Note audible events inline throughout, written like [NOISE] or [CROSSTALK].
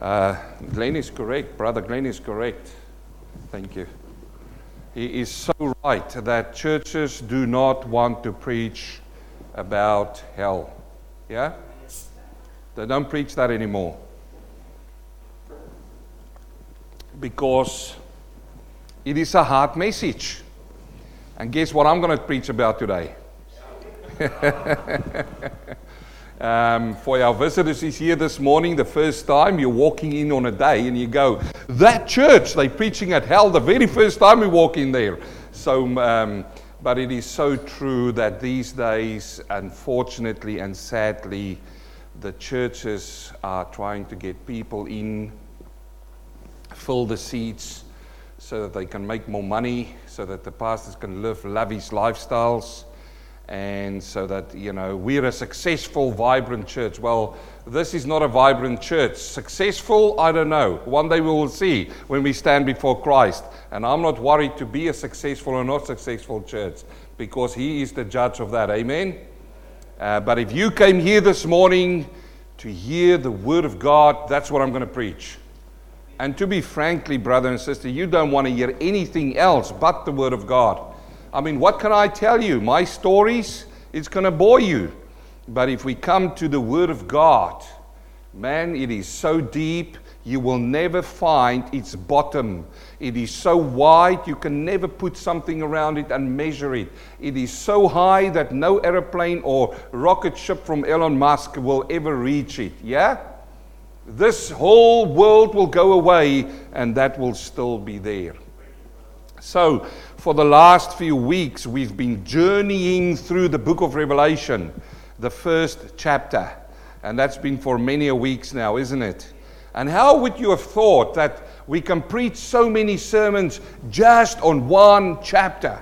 Uh, Glenn is correct. Brother Glenn is correct. Thank you. He is so right that churches do not want to preach about hell. Yeah? They don't preach that anymore. Because it is a hard message. And guess what I'm going to preach about today? [LAUGHS] um, for our visitors who's here this morning, the first time you're walking in on a day and you go, that church, they're preaching at hell the very first time we walk in there. So, um, but it is so true that these days, unfortunately and sadly, the churches are trying to get people in, fill the seats so that they can make more money, so that the pastors can live lavish lifestyles and so that you know we're a successful vibrant church. Well this is not a vibrant church. Successful? I don't know. One day we will see when we stand before christ. And i'm not worried to be a successful or not successful church because he is the judge of that. Amen? Uh, but if you came here this morning to hear the word of god that's what i'm going to preach. And to be frankly brother and sister you don't want to hear anything else but the word of god I mean, what can I tell you? My stories, it's going to bore you. But if we come to the Word of God, man, it is so deep, you will never find its bottom. It is so wide, you can never put something around it and measure it. It is so high that no aeroplane or rocket ship from Elon Musk will ever reach it. Yeah? This whole world will go away, and that will still be there. So, for the last few weeks, we've been journeying through the book of Revelation, the first chapter. And that's been for many a weeks now, isn't it? And how would you have thought that we can preach so many sermons just on one chapter?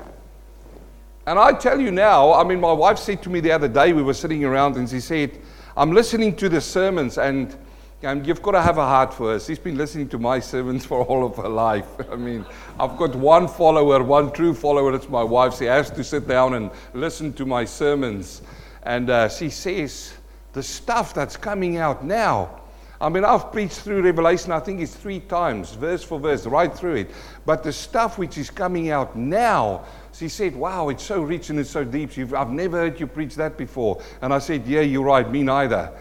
And I tell you now, I mean, my wife said to me the other day, we were sitting around, and she said, I'm listening to the sermons, and and you've got to have a heart for her. She's been listening to my sermons for all of her life. [LAUGHS] I mean, I've got one follower, one true follower. It's my wife. She has to sit down and listen to my sermons. And uh, she says, the stuff that's coming out now. I mean, I've preached through Revelation, I think it's three times, verse for verse, right through it. But the stuff which is coming out now, she said, Wow, it's so rich and it's so deep. You've, I've never heard you preach that before. And I said, Yeah, you're right, me neither.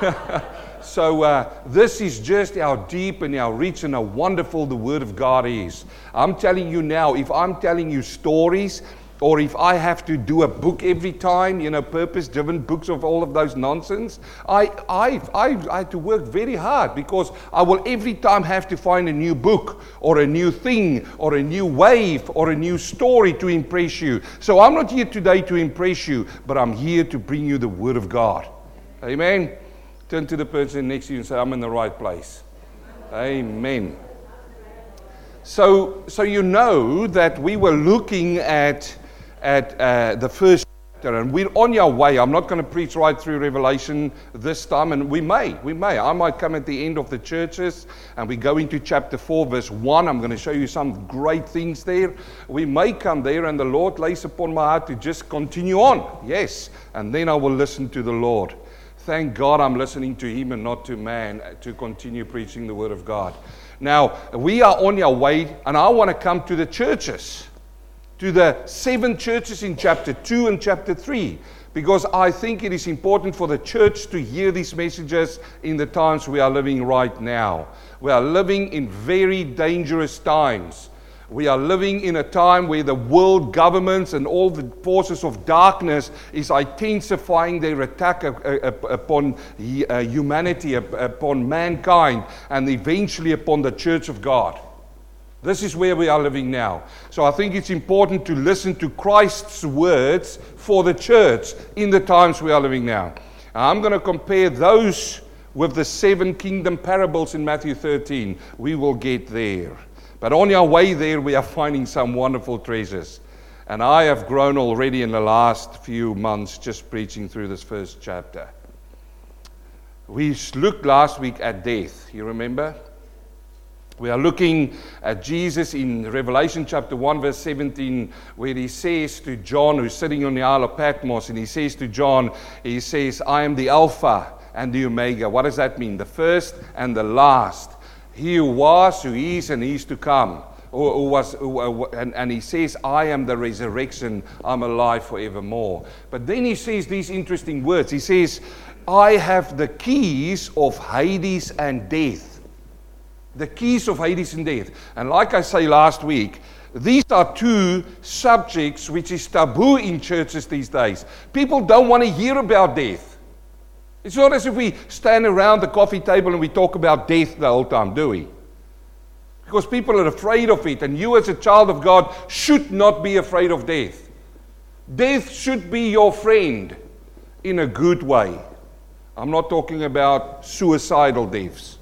[LAUGHS] So, uh, this is just how deep and how rich and how wonderful the Word of God is. I'm telling you now, if I'm telling you stories, or if I have to do a book every time, you know, purpose driven books of all of those nonsense, I, I, I, I had to work very hard because I will every time have to find a new book or a new thing or a new wave or a new story to impress you. So I'm not here today to impress you, but I'm here to bring you the Word of God. Amen. Turn to the person next to you and say, I'm in the right place. Amen. So, so you know that we were looking at, at uh, the first chapter, and we're on our way. I'm not going to preach right through Revelation this time, and we may, we may. I might come at the end of the churches, and we go into chapter 4, verse 1. I'm going to show you some great things there. We may come there, and the Lord lays upon my heart to just continue on. Yes, and then I will listen to the Lord. Thank God I'm listening to him and not to man to continue preaching the word of God. Now, we are on our way, and I want to come to the churches, to the seven churches in chapter 2 and chapter 3, because I think it is important for the church to hear these messages in the times we are living right now. We are living in very dangerous times. We are living in a time where the world governments and all the forces of darkness is intensifying their attack upon uh, humanity, upon mankind, and eventually upon the church of God. This is where we are living now. So I think it's important to listen to Christ's words for the church in the times we are living now. I'm going to compare those with the seven kingdom parables in Matthew 13. We will get there. But on our way there, we are finding some wonderful treasures. And I have grown already in the last few months just preaching through this first chapter. We looked last week at death, you remember? We are looking at Jesus in Revelation chapter 1, verse 17, where he says to John, who's sitting on the Isle of Patmos, and he says to John, he says, I am the Alpha and the Omega. What does that mean? The first and the last. He who was, who is, and is to come. Was, and, and he says, I am the resurrection, I'm alive forevermore. But then he says these interesting words. He says, I have the keys of Hades and death. The keys of Hades and death. And like I say last week, these are two subjects which is taboo in churches these days. People don't want to hear about death. It's not as if we stand around the coffee table and we talk about death the whole time, do we? Because people are afraid of it, and you, as a child of God, should not be afraid of death. Death should be your friend in a good way. I'm not talking about suicidal deaths.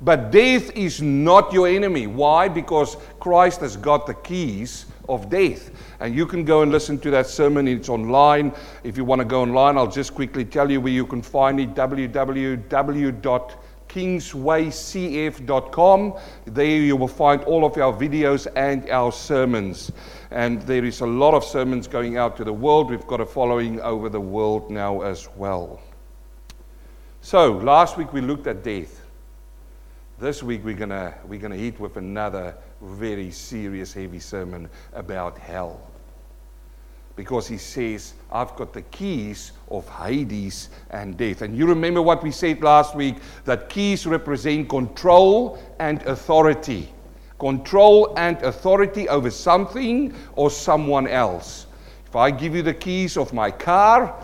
But death is not your enemy. Why? Because Christ has got the keys of death. And you can go and listen to that sermon. It's online. If you want to go online, I'll just quickly tell you where you can find it www.kingswaycf.com. There you will find all of our videos and our sermons. And there is a lot of sermons going out to the world. We've got a following over the world now as well. So, last week we looked at death. This week we're going we're gonna hit with another very serious, heavy sermon about hell. Because he says, I've got the keys of Hades and death. And you remember what we said last week that keys represent control and authority. Control and authority over something or someone else. If I give you the keys of my car,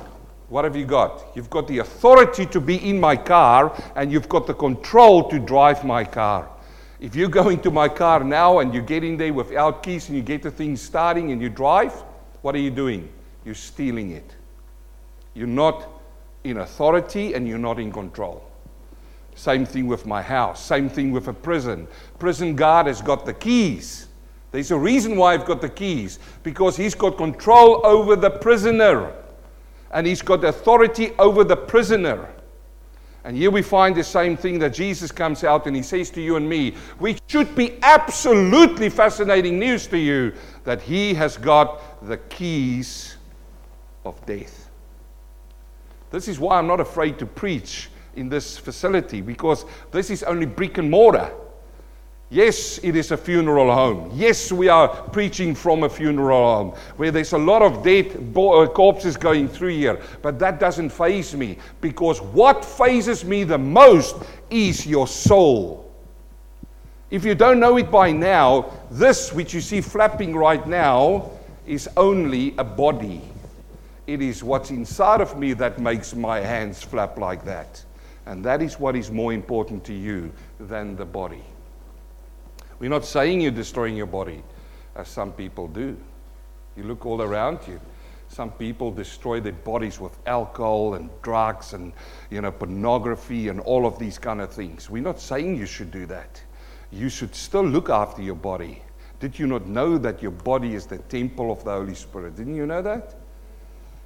what have you got? You've got the authority to be in my car, and you've got the control to drive my car. If you go into my car now and you get in there without keys and you get the thing starting and you drive, what are you doing? You're stealing it. You're not in authority and you're not in control. Same thing with my house. Same thing with a prison. Prison guard has got the keys. There's a reason why I've got the keys because he's got control over the prisoner and he's got authority over the prisoner. And here we find the same thing that Jesus comes out and he says to you and me, which should be absolutely fascinating news to you, that he has got the keys of death. This is why I'm not afraid to preach in this facility, because this is only brick and mortar. Yes, it is a funeral home. Yes, we are preaching from a funeral home where there's a lot of dead uh, corpses going through here. But that doesn't faze me because what fazes me the most is your soul. If you don't know it by now, this which you see flapping right now is only a body. It is what's inside of me that makes my hands flap like that. And that is what is more important to you than the body. We're not saying you're destroying your body, as some people do. You look all around you. Some people destroy their bodies with alcohol and drugs and you know pornography and all of these kind of things. We're not saying you should do that. You should still look after your body. Did you not know that your body is the temple of the Holy Spirit? Didn't you know that?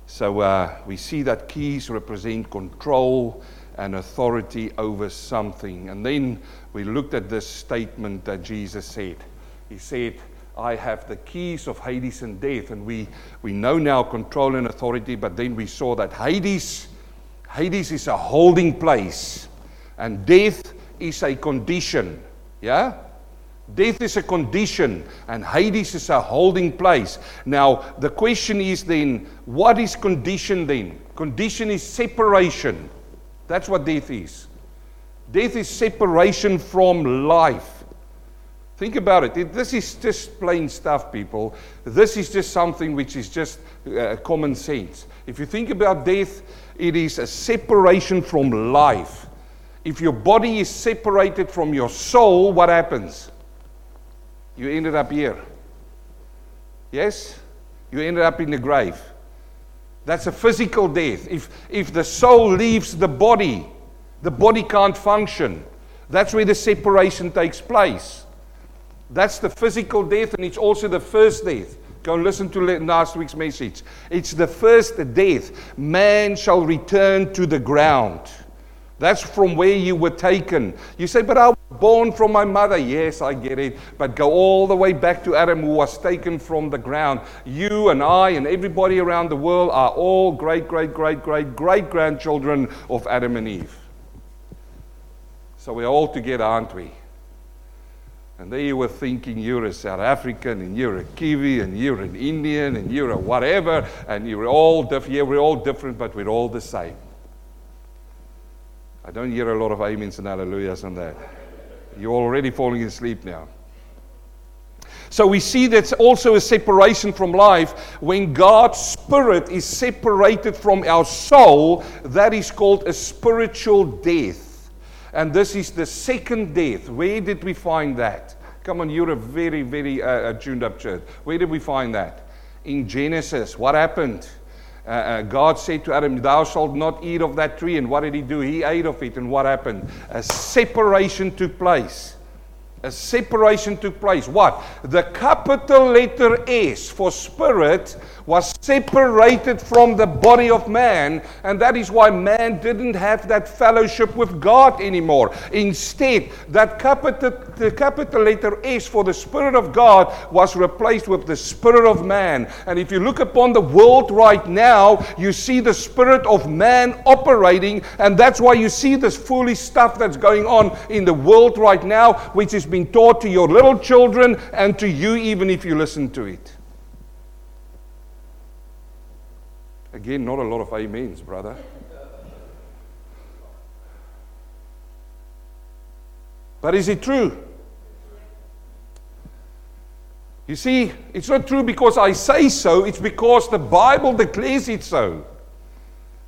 So uh, we see that keys represent control and authority over something. And then we looked at this statement that Jesus said. He said, I have the keys of Hades and death. And we, we know now control and authority, but then we saw that Hades, Hades is a holding place, and death is a condition. Yeah? Death is a condition, and Hades is a holding place. Now, the question is then, what is condition then? Condition is separation. That's what death is. Death is separation from life. Think about it. This is just plain stuff, people. This is just something which is just uh, common sense. If you think about death, it is a separation from life. If your body is separated from your soul, what happens? You ended up here. Yes? You ended up in the grave. That's a physical death. If, if the soul leaves the body, the body can't function. That's where the separation takes place. That's the physical death, and it's also the first death. Go and listen to last week's message. It's the first death. Man shall return to the ground. That's from where you were taken. You say, but I was born from my mother. Yes, I get it. But go all the way back to Adam, who was taken from the ground. You and I and everybody around the world are all great, great, great, great, great grandchildren of Adam and Eve. So we're all together, aren't we? And there you were thinking you're a South African and you're a Kiwi and you're an Indian and you're a whatever and you're all different. Yeah, we're all different, but we're all the same. I don't hear a lot of amens and hallelujahs on that. You're already falling asleep now. So we see that's also a separation from life. When God's spirit is separated from our soul, that is called a spiritual death. And this is the second death. Where did we find that? Come on, you're a very, very uh, tuned up church. Where did we find that? In Genesis. What happened? Uh, uh, God said to Adam, Thou shalt not eat of that tree. And what did he do? He ate of it. And what happened? A separation took place. A separation took place. What? The capital letter S for spirit was separated from the body of man, and that is why man didn't have that fellowship with God anymore. Instead, that capital, the capital letter S for the Spirit of God was replaced with the Spirit of man. And if you look upon the world right now, you see the Spirit of man operating, and that's why you see this foolish stuff that's going on in the world right now, which is being taught to your little children and to you, even if you listen to it. Again, not a lot of amens, brother. But is it true? You see, it's not true because I say so, it's because the Bible declares it so.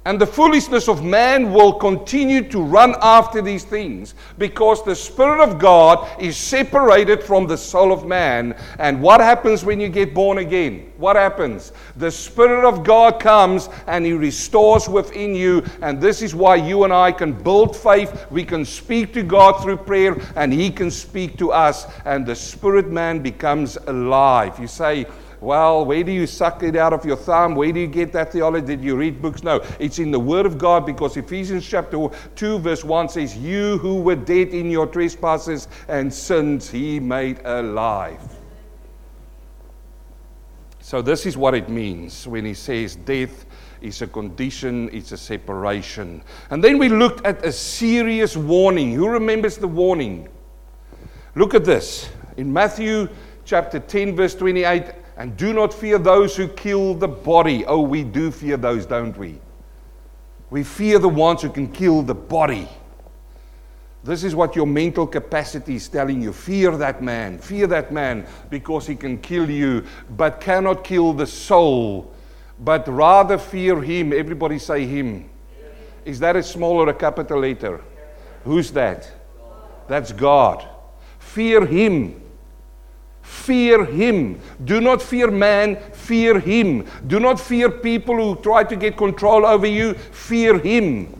And the foolishness of man will continue to run after these things because the Spirit of God is separated from the soul of man. And what happens when you get born again? What happens? The Spirit of God comes and He restores within you. And this is why you and I can build faith. We can speak to God through prayer, and He can speak to us. And the Spirit man becomes alive. You say, well, where do you suck it out of your thumb? Where do you get that theology? Did you read books? No, it's in the Word of God because Ephesians chapter 2, verse 1 says, You who were dead in your trespasses and sins, He made alive. So, this is what it means when He says death is a condition, it's a separation. And then we looked at a serious warning. Who remembers the warning? Look at this. In Matthew chapter 10, verse 28, and do not fear those who kill the body. Oh, we do fear those, don't we? We fear the ones who can kill the body. This is what your mental capacity is telling you. Fear that man. Fear that man because he can kill you, but cannot kill the soul. But rather fear him. Everybody say him. Is that a small or a capital letter? Who's that? That's God. Fear him. Fear him. Do not fear man, fear him. Do not fear people who try to get control over you, fear him.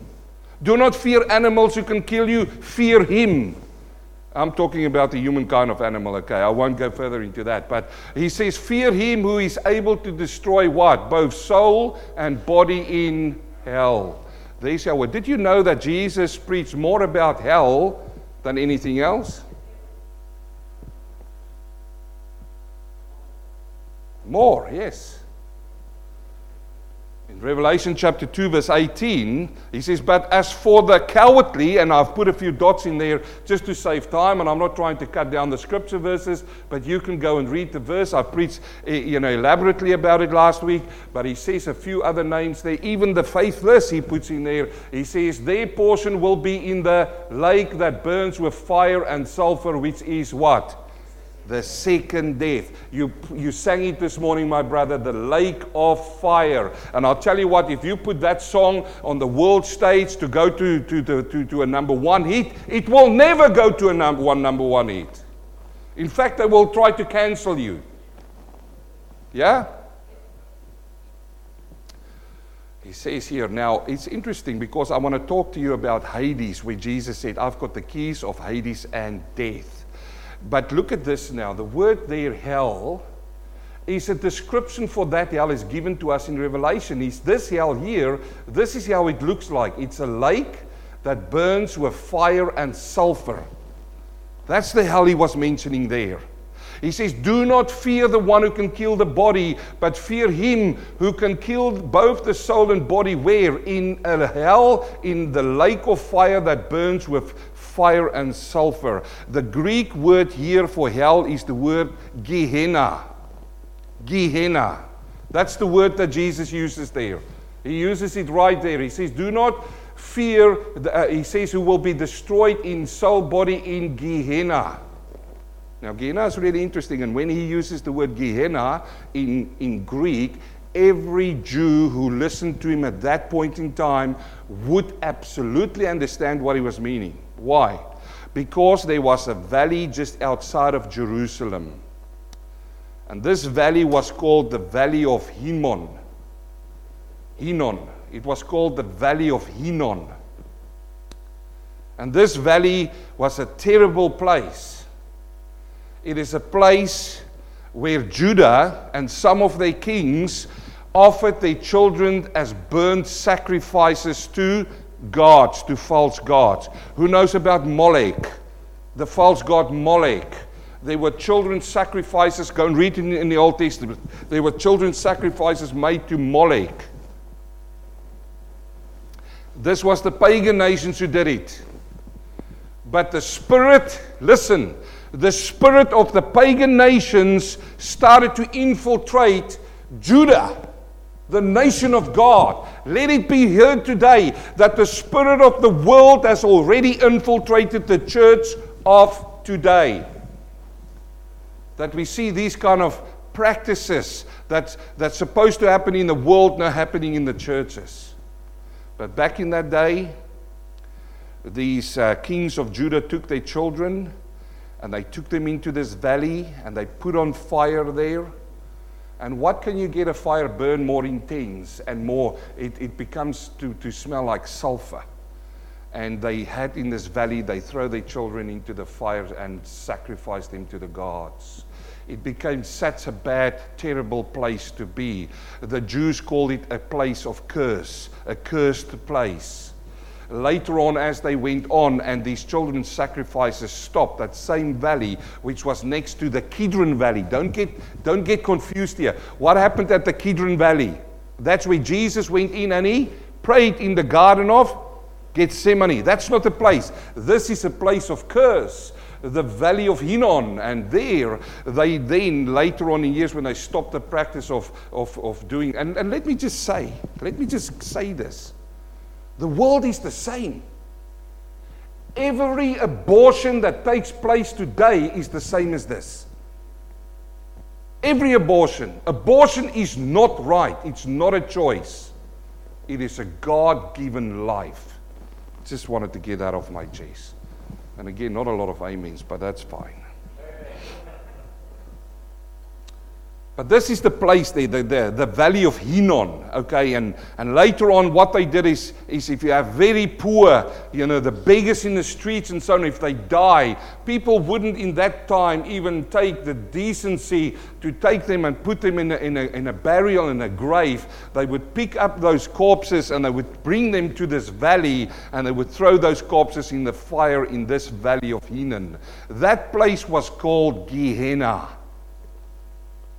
Do not fear animals who can kill you, fear him. I'm talking about the human kind of animal, okay? I won't go further into that. But he says, Fear him who is able to destroy what? Both soul and body in hell. There's our word. Did you know that Jesus preached more about hell than anything else? More, yes. In Revelation chapter 2, verse 18, he says, But as for the cowardly, and I've put a few dots in there just to save time, and I'm not trying to cut down the scripture verses, but you can go and read the verse. I preached eh, you know, elaborately about it last week, but he says a few other names there. Even the faithless, he puts in there. He says, Their portion will be in the lake that burns with fire and sulfur, which is what? The second death. You, you sang it this morning, my brother, the lake of fire. And I'll tell you what, if you put that song on the world stage to go to, to, to, to, to a number one hit, it will never go to a number one number one hit. In fact, they will try to cancel you. Yeah? He says here, now it's interesting because I want to talk to you about Hades, where Jesus said, I've got the keys of Hades and death. But look at this now. The word there, hell, is a description for that hell is given to us in Revelation. Is this hell here? This is how it looks like. It's a lake that burns with fire and sulfur. That's the hell he was mentioning there. He says, Do not fear the one who can kill the body, but fear him who can kill both the soul and body. Where? In a hell, in the lake of fire that burns with fire and sulfur. The Greek word here for hell is the word Gehenna. Gehenna. That's the word that Jesus uses there. He uses it right there. He says, Do not fear, uh, he says, who will be destroyed in soul, body in Gehenna. Now, Gehenna is really interesting, and when he uses the word Gehenna in, in Greek, every Jew who listened to him at that point in time would absolutely understand what he was meaning. Why? Because there was a valley just outside of Jerusalem. And this valley was called the Valley of Hinnom. Hinnom. It was called the Valley of Hinnom. And this valley was a terrible place it is a place where Judah and some of their kings offered their children as burnt sacrifices to gods, to false gods. Who knows about Molech, the false god Molech? There were children's sacrifices, go and read in, in the Old Testament. There were children's sacrifices made to Molech. This was the pagan nations who did it. But the Spirit, listen, the spirit of the pagan nations started to infiltrate Judah, the nation of God. Let it be heard today that the spirit of the world has already infiltrated the church of today. That we see these kind of practices that, that's supposed to happen in the world now happening in the churches. But back in that day, these uh, kings of Judah took their children and they took them into this valley and they put on fire there. And what can you get a fire burn more intense and more? It, it becomes to, to smell like sulfur. And they had in this valley, they throw their children into the fire and sacrifice them to the gods. It became such a bad, terrible place to be. The Jews called it a place of curse, a cursed place later on, as they went on and these children's sacrifices stopped, that same valley, which was next to the Kidron Valley, don't get, don't get confused here. What happened at the Kidron Valley? That's where Jesus went in and he prayed in the Garden of Gethsemane. That's not the place. This is a place of curse the valley of Hinnom. And there, they then, later on in years, when they stopped the practice of, of, of doing, and, and let me just say, let me just say this. The world is the same. Every abortion that takes place today is the same as this. Every abortion. Abortion is not right, it's not a choice, it is a God given life. Just wanted to get that off my chest. And again, not a lot of amens, but that's fine. But this is the place there, the, the, the valley of Hinnom, okay? And, and later on, what they did is, is if you have very poor, you know, the beggars in the streets and so on, if they die, people wouldn't in that time even take the decency to take them and put them in a, in a, in a burial, in a grave. They would pick up those corpses and they would bring them to this valley and they would throw those corpses in the fire in this valley of Hinnom. That place was called Gehenna.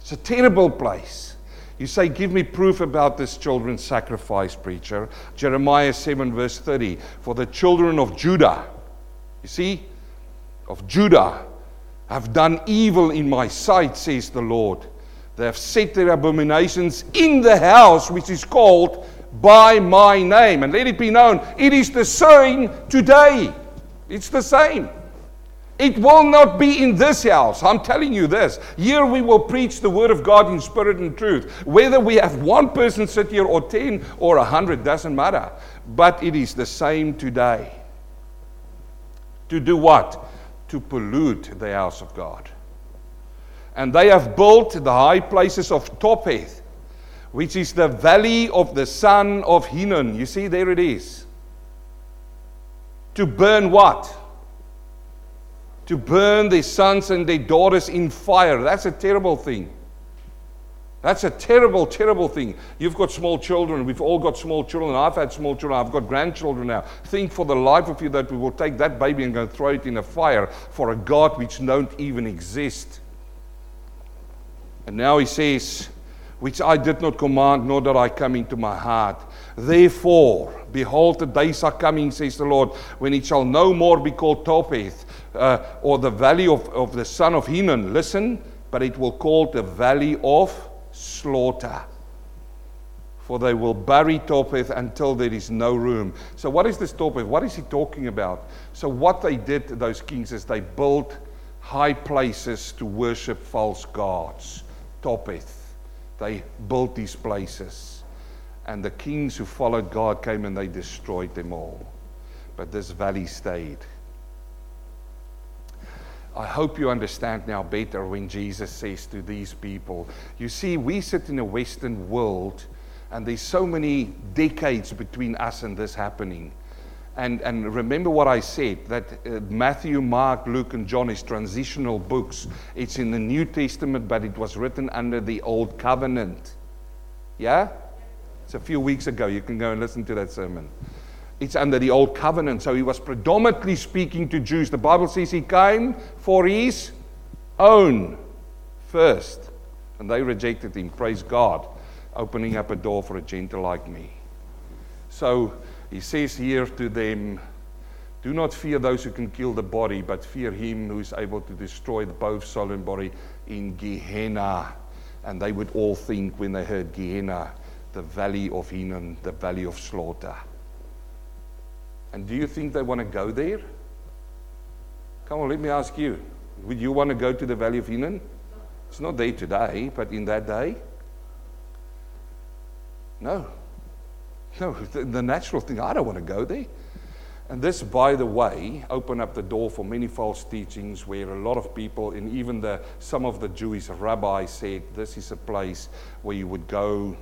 It's a terrible place. You say, Give me proof about this children's sacrifice, preacher. Jeremiah 7, verse 30. For the children of Judah, you see, of Judah, have done evil in my sight, says the Lord. They have set their abominations in the house which is called by my name. And let it be known, it is the same today. It's the same. It will not be in this house. I'm telling you this. Here we will preach the word of God in spirit and truth. Whether we have one person sit here or 10 or a 100 doesn't matter. But it is the same today. To do what? To pollute the house of God. And they have built the high places of Topheth, which is the valley of the son of Hinnom. You see, there it is. To burn what? To burn their sons and their daughters in fire. That's a terrible thing. That's a terrible, terrible thing. You've got small children. We've all got small children. I've had small children. I've got grandchildren now. Think for the life of you that we will take that baby and go throw it in a fire for a God which don't even exist. And now he says, which I did not command, nor did I come into my heart. Therefore, behold, the days are coming, says the Lord, when it shall no more be called Topheth, uh, or the valley of, of the son of Hinnom. Listen, but it will call the valley of slaughter. For they will bury Topheth until there is no room. So, what is this Topheth? What is he talking about? So, what they did, those kings, is they built high places to worship false gods. Topheth. They built these places. And the kings who followed God came and they destroyed them all. But this valley stayed. I hope you understand now better when Jesus says to these people, You see, we sit in a Western world, and there's so many decades between us and this happening. And, and remember what I said that uh, Matthew, Mark, Luke, and John is transitional books. It's in the New Testament, but it was written under the Old Covenant. Yeah? It's a few weeks ago. You can go and listen to that sermon it's under the old covenant. So he was predominantly speaking to Jews. The Bible says he came for his own first. And they rejected him. Praise God. Opening up a door for a Gentile like me. So he says here to them, Do not fear those who can kill the body, but fear him who is able to destroy both soul and body in Gehenna. And they would all think when they heard Gehenna, the valley of Hinnom, the valley of slaughter. And do you think they want to go there? Come on, let me ask you. Would you want to go to the Valley of Hinnom? It's not there today, but in that day? No. No, the, the natural thing, I don't want to go there. And this, by the way, opened up the door for many false teachings where a lot of people, and even the, some of the Jewish rabbis said this is a place where you would go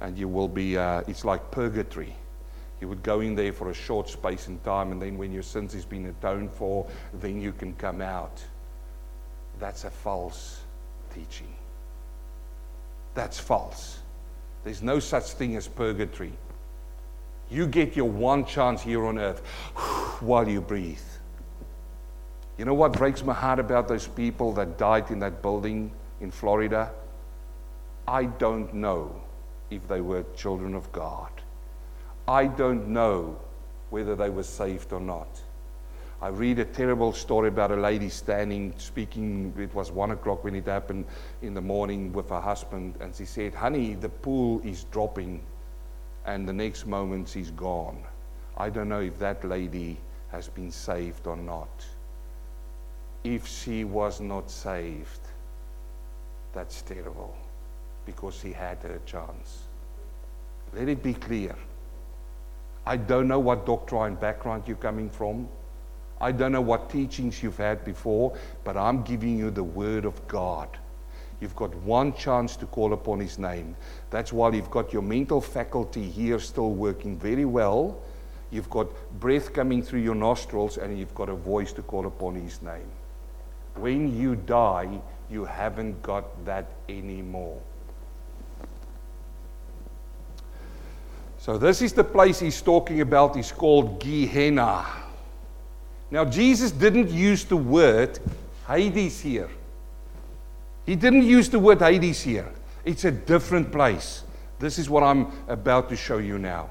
and you will be, uh, it's like purgatory. You would go in there for a short space in time, and then when your sins has been atoned for, then you can come out. That's a false teaching. That's false. There's no such thing as purgatory. You get your one chance here on earth [SIGHS] while you breathe. You know what breaks my heart about those people that died in that building in Florida? I don't know if they were children of God. I don't know whether they were saved or not. I read a terrible story about a lady standing, speaking. It was one o'clock when it happened in the morning with her husband, and she said, Honey, the pool is dropping. And the next moment, she's gone. I don't know if that lady has been saved or not. If she was not saved, that's terrible because she had her chance. Let it be clear I don't know what doctrine background you're coming from. I don't know what teachings you've had before, but I'm giving you the Word of God. You've got one chance to call upon His name. That's why you've got your mental faculty here still working very well. You've got breath coming through your nostrils, and you've got a voice to call upon His name. When you die, you haven't got that anymore. So, this is the place he's talking about. It's called Gehenna. Now, Jesus didn't use the word Hades here. He didn't use the word Hades here. It's a different place. This is what I'm about to show you now.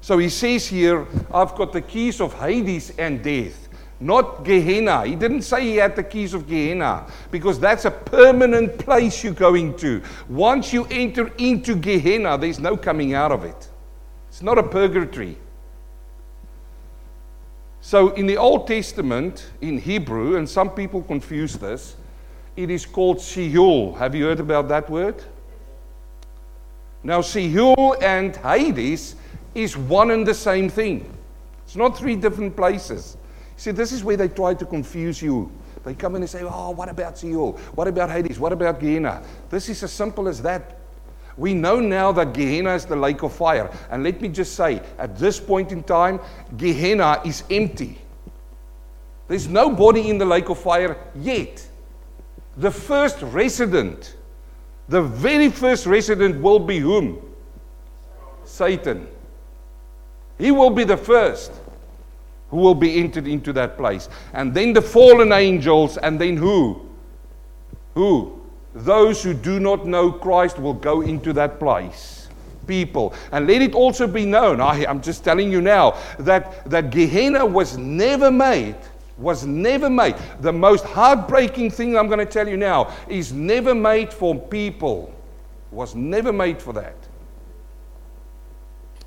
So he says here, I've got the keys of Hades and death not Gehenna. He didn't say he had the keys of Gehenna because that's a permanent place you're going to. Once you enter into Gehenna, there's no coming out of it. It's not a purgatory. So in the Old Testament, in Hebrew, and some people confuse this, it is called Sheol. Have you heard about that word? Now, Sheol and Hades is one and the same thing. It's not three different places. See, this is where they try to confuse you. They come in and say, Oh, what about Sheol? What about Hades? What about Gehenna? This is as simple as that. We know now that Gehenna is the lake of fire. And let me just say, at this point in time, Gehenna is empty. There's nobody in the lake of fire yet. The first resident The very first resident will be whom? Satan. He will be the first who will be entered into that place. And then the fallen angels, and then who? Who? Those who do not know Christ will go into that place. People. And let it also be known, I, am just telling you now, that, that Gehenna was never made was never made. The most heartbreaking thing I'm going to tell you now is never made for people. Was never made for that.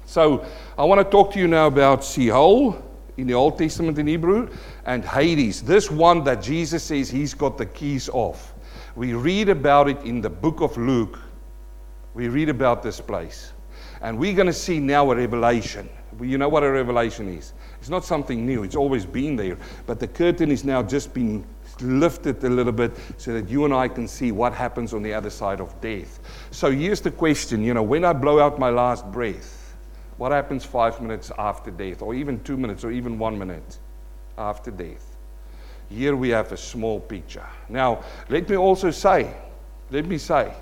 So I want to talk to you now about Sheol in the Old Testament in Hebrew and Hades. This one that Jesus says he's got the keys of. We read about it in the book of Luke. We read about this place. And we're going to see now a revelation. You know what a revelation is? It's not something new, it's always been there. But the curtain is now just been lifted a little bit so that you and I can see what happens on the other side of death. So here's the question you know, when I blow out my last breath, what happens five minutes after death, or even two minutes, or even one minute after death? Here we have a small picture. Now, let me also say, let me say,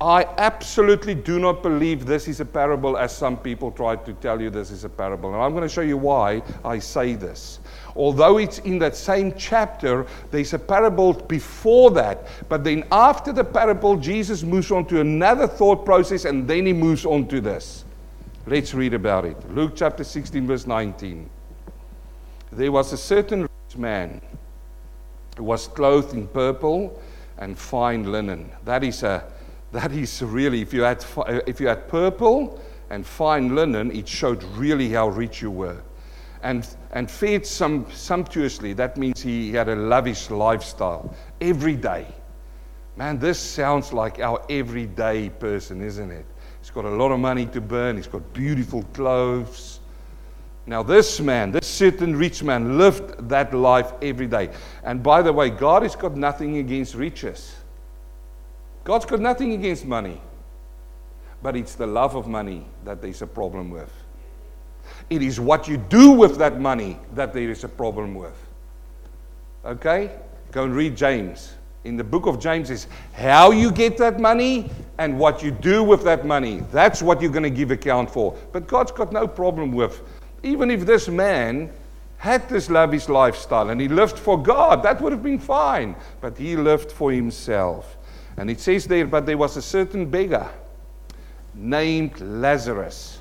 I absolutely do not believe this is a parable as some people try to tell you this is a parable. And I'm going to show you why I say this. Although it's in that same chapter, there's a parable before that. But then after the parable, Jesus moves on to another thought process and then he moves on to this. Let's read about it. Luke chapter 16, verse 19. There was a certain rich man who was clothed in purple and fine linen. That is a that is really, if you had, if you had purple and fine linen, it showed really how rich you were. And, and fed some, sumptuously, that means he had a lavish lifestyle every day. Man, this sounds like our everyday person, isn't it? He's got a lot of money to burn, he's got beautiful clothes. Now, this man, this certain rich man, lived that life every day. And by the way, God has got nothing against riches. God's got nothing against money, but it's the love of money that there's a problem with. It is what you do with that money that there is a problem with. Okay? Go and read James. In the book of James is how you get that money and what you do with that money. That's what you're going to give account for. But God's got no problem with even if this man had this lavish lifestyle and he lived for God, that would have been fine. But he lived for himself. And it says there, but there was a certain beggar named Lazarus.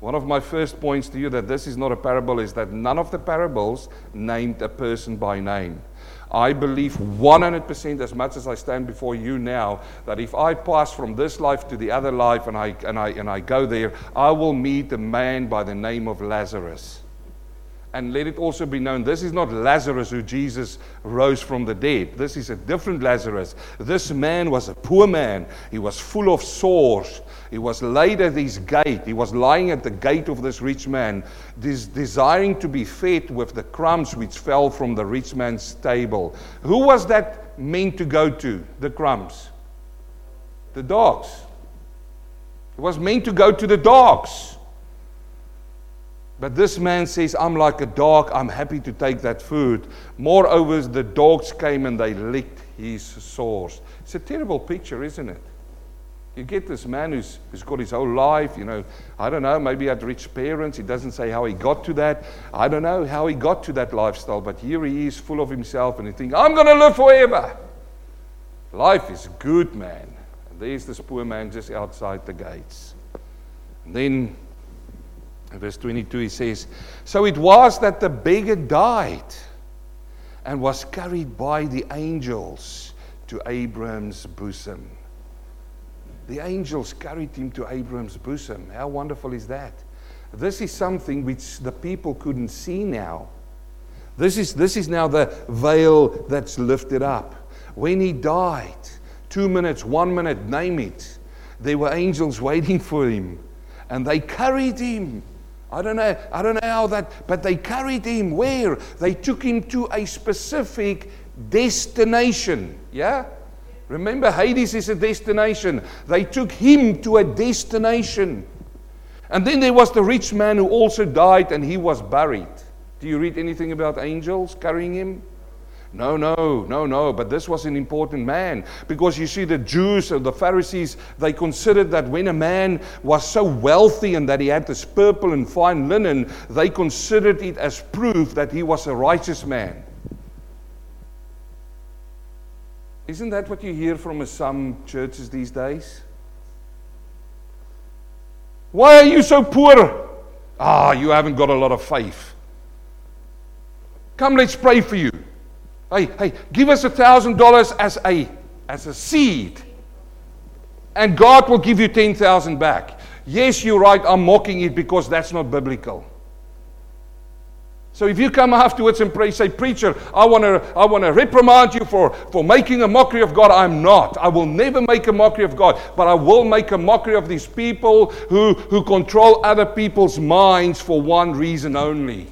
One of my first points to you that this is not a parable is that none of the parables named a person by name. I believe 100% as much as I stand before you now that if I pass from this life to the other life and I, and I, and I go there, I will meet a man by the name of Lazarus. And let it also be known this is not Lazarus who Jesus rose from the dead. This is a different Lazarus. This man was a poor man. He was full of sores. He was laid at his gate. He was lying at the gate of this rich man, des- desiring to be fed with the crumbs which fell from the rich man's table. Who was that meant to go to, the crumbs? The dogs. It was meant to go to the dogs. But this man says, I'm like a dog, I'm happy to take that food. Moreover, the dogs came and they licked his sores. It's a terrible picture, isn't it? You get this man who's, who's got his whole life, you know, I don't know, maybe he had rich parents. He doesn't say how he got to that. I don't know how he got to that lifestyle, but here he is full of himself and he thinks, I'm going to live forever. Life is good, man. And there's this poor man just outside the gates. And then verse 22, he says, So it was that the beggar died and was carried by the angels to Abraham's bosom. The angels carried him to Abraham's bosom. How wonderful is that? This is something which the people couldn't see now. This is, this is now the veil that's lifted up. When he died, two minutes, one minute, name it, there were angels waiting for him. And they carried him I don't know, I don't know how that, but they carried him where? They took him to a specific destination. Yeah? Remember, Hades is a destination. They took him to a destination. And then there was the rich man who also died and he was buried. Do you read anything about angels carrying him? No, no, no, no. But this was an important man because you see, the Jews and the Pharisees, they considered that when a man was so wealthy and that he had this purple and fine linen, they considered it as proof that he was a righteous man. Isn't that what you hear from some churches these days? Why are you so poor? Ah, you haven't got a lot of faith. Come, let's pray for you. Hey, hey, give us a thousand dollars as a as a seed, and God will give you ten thousand back. Yes, you're right. I'm mocking it because that's not biblical. So if you come afterwards and pray, say, Preacher, I want to I want to reprimand you for, for making a mockery of God. I'm not. I will never make a mockery of God, but I will make a mockery of these people who, who control other people's minds for one reason only.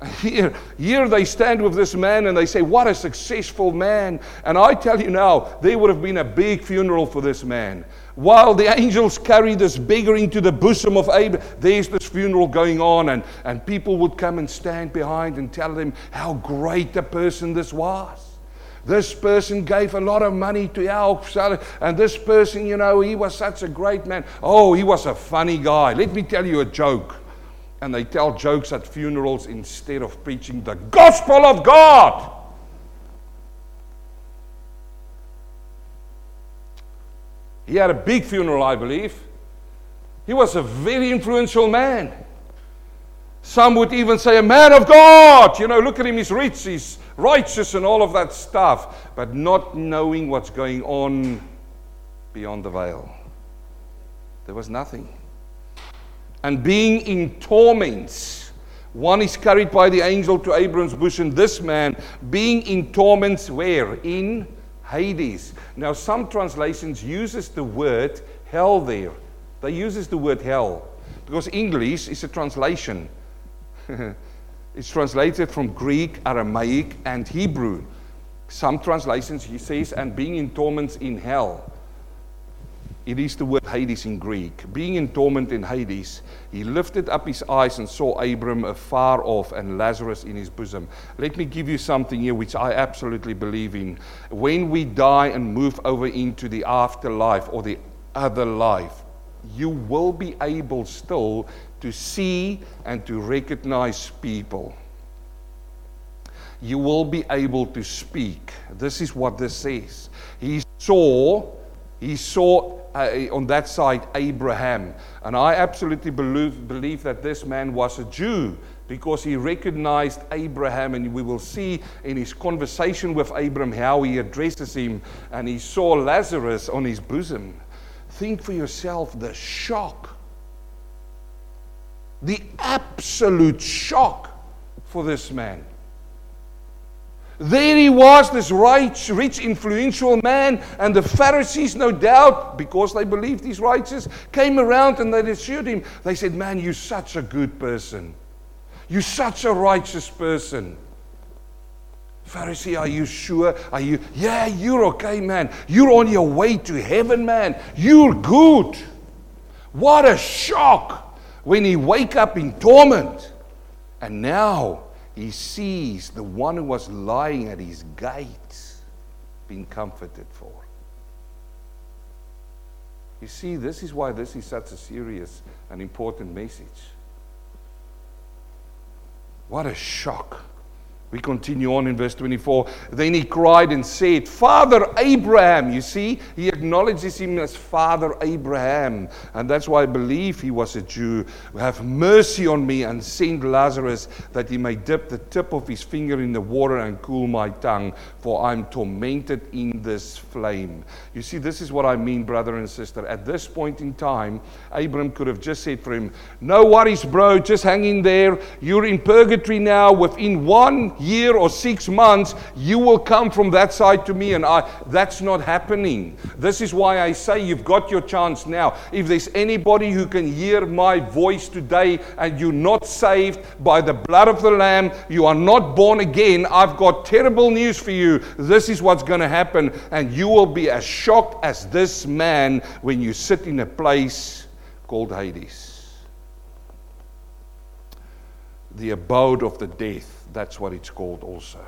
[LAUGHS] Here, here they stand with this man and they say, What a successful man. And I tell you now, there would have been a big funeral for this man. While the angels carry this beggar into the bosom of Abraham, there's this funeral going on, and, and people would come and stand behind and tell them how great a person this was. This person gave a lot of money to help, and this person, you know, he was such a great man. Oh, he was a funny guy. Let me tell you a joke and they tell jokes at funerals instead of preaching the gospel of God. He had a big funeral, I believe. He was a very influential man. Some would even say, a man of God. You know, look at him, he's rich, he's righteous, and all of that stuff, but not knowing what's going on beyond the veil. There was nothing and being in torments. One is carried by the angel to Abram's bosom. This man being in torments where? In Hades. Now some translations uses the word hell there. They uses the word hell because English is a translation. [LAUGHS] it's translated from Greek, Aramaic, and Hebrew. Some translations he says, and being in torments in hell. It is the word Hades in Greek. Being in torment in Hades, he lifted up his eyes and saw Abram afar off and Lazarus in his bosom. Let me give you something here which I absolutely believe in. When we die and move over into the afterlife or the other life, you will be able still to see and to recognize people. You will be able to speak. This is what this says. He saw, he saw uh, on that side Abraham. And I absolutely believe, believe that this man was a Jew because he recognized Abraham, and we will see in his conversation with Abraham how he addresses him, and he saw Lazarus on his bosom. Think for yourself the shock, the absolute shock for this man. There he was, this rich, rich, influential man, and the Pharisees, no doubt, because they believed he's righteous, came around and they assured him. They said, Man, you're such a good person. You're such a righteous person. Pharisee, are you sure? Are you, yeah, you're okay, man. You're on your way to heaven, man. You're good. What a shock when he wake up in torment. And now he sees the one who was lying at his gates being comforted for. You see, this is why this is such a serious and important message. What a shock we continue on in verse 24. Then he cried and said, Father Abraham. You see, he acknowledges him as Father Abraham. And that's why I believe he was a Jew. Have mercy on me and send Lazarus that he may dip the tip of his finger in the water and cool my tongue, for I'm tormented in this flame. You see, this is what I mean, brother and sister. At this point in time, Abraham could have just said for him, No worries, bro, just hang in there. You're in purgatory now. Within one year or six months, you will come from that side to me. And I, that's not happening. This is why I say you've got your chance now. If there's anybody who can hear my voice today and you're not saved by the blood of the Lamb, you are not born again, I've got terrible news for you. This is what's going to happen. And you will be as shocked as this man when you sit in a place called Hades. The abode of the death that's what it's called also.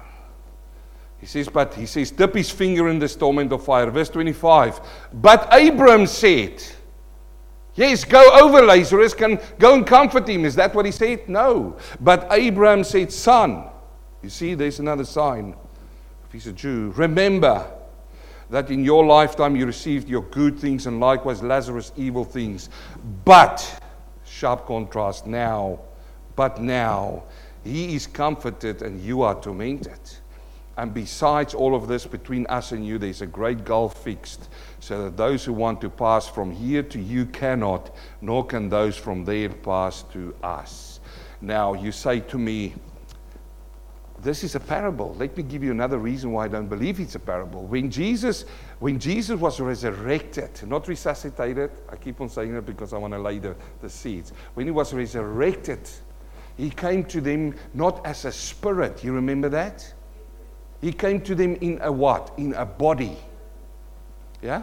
He says, but he says, dip his finger in this torment of fire. Verse 25. But Abram said, Yes, go over Lazarus, can go and comfort him. Is that what he said? No. But Abraham said, Son, you see, there's another sign. If he's a Jew, remember that in your lifetime you received your good things and likewise Lazarus evil things. But, sharp contrast, now, but now, he is comforted and you are tormented. And besides all of this, between us and you, there's a great gulf fixed so that those who want to pass from here to you cannot, nor can those from there pass to us. Now, you say to me, this is a parable. Let me give you another reason why I don't believe it's a parable. When Jesus, when Jesus was resurrected, not resuscitated, I keep on saying it because I want to lay the, the seeds. When he was resurrected, he came to them not as a spirit. You remember that? He came to them in a what? In a body. Yeah?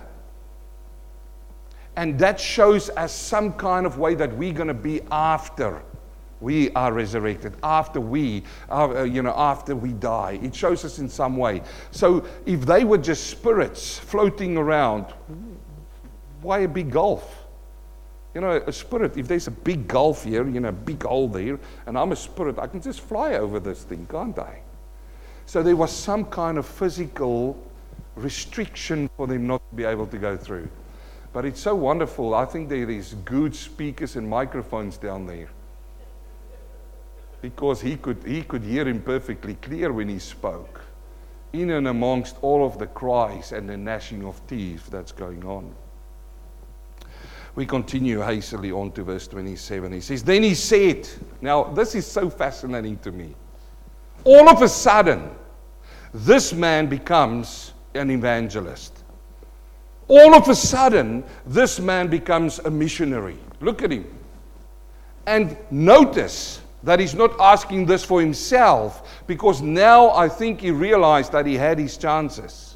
And that shows us some kind of way that we're going to be after we are resurrected, after we, uh, you know, after we die. It shows us in some way. So if they were just spirits floating around, why a big gulf? You know, a spirit, if there's a big gulf here, you know, a big hole there, and I'm a spirit, I can just fly over this thing, can't I? So there was some kind of physical restriction for them not to be able to go through. But it's so wonderful. I think there is good speakers and microphones down there. Because he could, he could hear him perfectly clear when he spoke, in and amongst all of the cries and the gnashing of teeth that's going on. We continue hastily on to verse 27. He says, Then he said, Now, this is so fascinating to me. All of a sudden, this man becomes an evangelist. All of a sudden, this man becomes a missionary. Look at him. And notice that he's not asking this for himself because now I think he realized that he had his chances.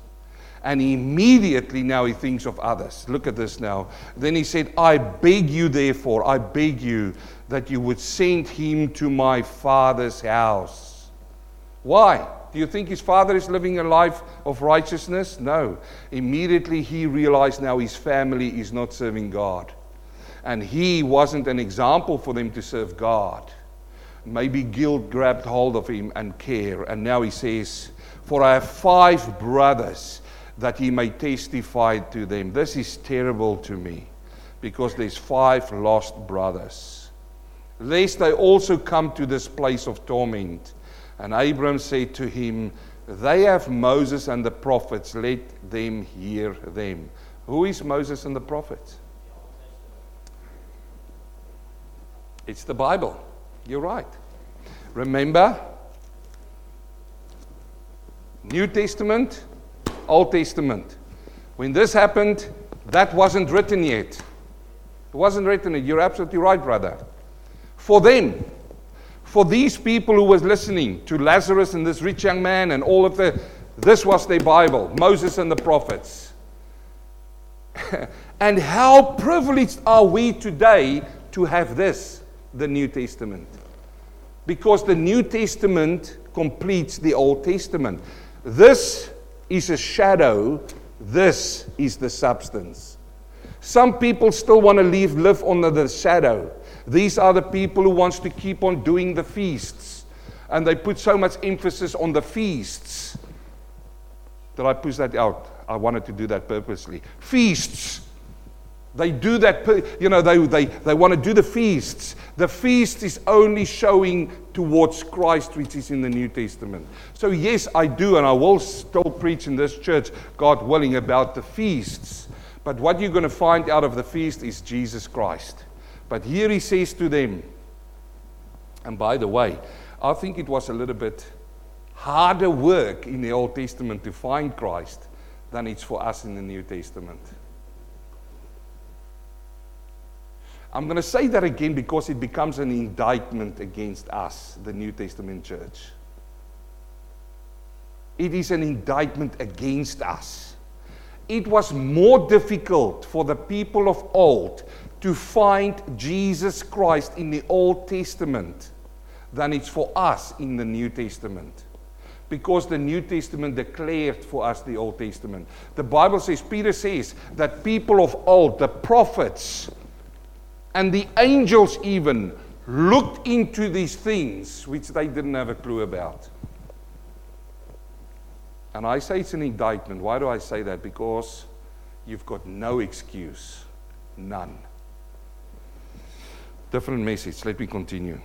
And immediately now he thinks of others. Look at this now. Then he said, I beg you, therefore, I beg you that you would send him to my father's house. Why? Do you think his father is living a life of righteousness? No. Immediately he realized now his family is not serving God. And he wasn't an example for them to serve God. Maybe guilt grabbed hold of him and care. And now he says, For I have five brothers that he may testify to them. This is terrible to me because there's five lost brothers. Lest they also come to this place of torment. And Abram said to him, They have Moses and the prophets, let them hear them. Who is Moses and the prophets? It's the Bible. You're right. Remember, New Testament, Old Testament. When this happened, that wasn't written yet. It wasn't written yet. You're absolutely right, brother. For them, for these people who was listening to Lazarus and this rich young man and all of the this was their Bible, Moses and the prophets. [LAUGHS] and how privileged are we today to have this, the New Testament? Because the New Testament completes the Old Testament. This is a shadow, this is the substance. Some people still want to live, live under the shadow. These are the people who wants to keep on doing the feasts. And they put so much emphasis on the feasts that I push that out. I wanted to do that purposely. Feasts. They do that, you know, they, they, they want to do the feasts. The feast is only showing towards Christ, which is in the New Testament. So, yes, I do, and I will still preach in this church, God willing, about the feasts. But what you're going to find out of the feast is Jesus Christ. But here he says to them, and by the way, I think it was a little bit harder work in the Old Testament to find Christ than it's for us in the New Testament. I'm going to say that again because it becomes an indictment against us, the New Testament church. It is an indictment against us. It was more difficult for the people of old to find Jesus Christ in the Old Testament than it's for us in the New Testament. because the New Testament declared for us the Old Testament. The Bible says, Peter says, that people of old, the prophets, and the angels even looked into these things which they didn't have a clue about. And I say it's an indictment. Why do I say that? Because you've got no excuse. None. Different message. Let me continue.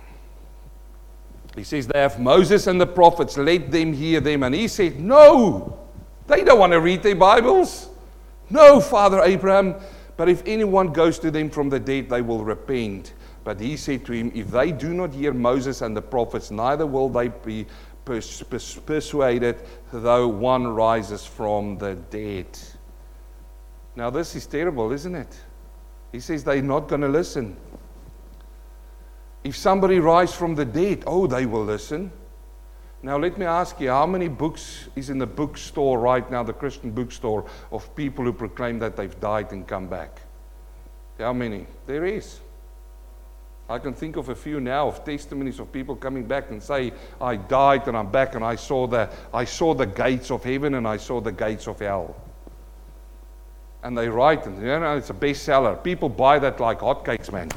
He says, They have Moses and the prophets, let them hear them. And he said, No, they don't want to read their Bibles. No, Father Abraham. But if anyone goes to them from the dead, they will repent. But he said to him, If they do not hear Moses and the prophets, neither will they be pers- pers- persuaded, though one rises from the dead. Now, this is terrible, isn't it? He says they're not going to listen. If somebody rises from the dead, oh, they will listen. Now, let me ask you how many books is in the bookstore right now, the Christian bookstore, of people who proclaim that they've died and come back? How many? There is. I can think of a few now of testimonies of people coming back and say, I died and I'm back and I saw the, I saw the gates of heaven and I saw the gates of hell. And they write, and you know, it's a bestseller. People buy that like hotcakes, man.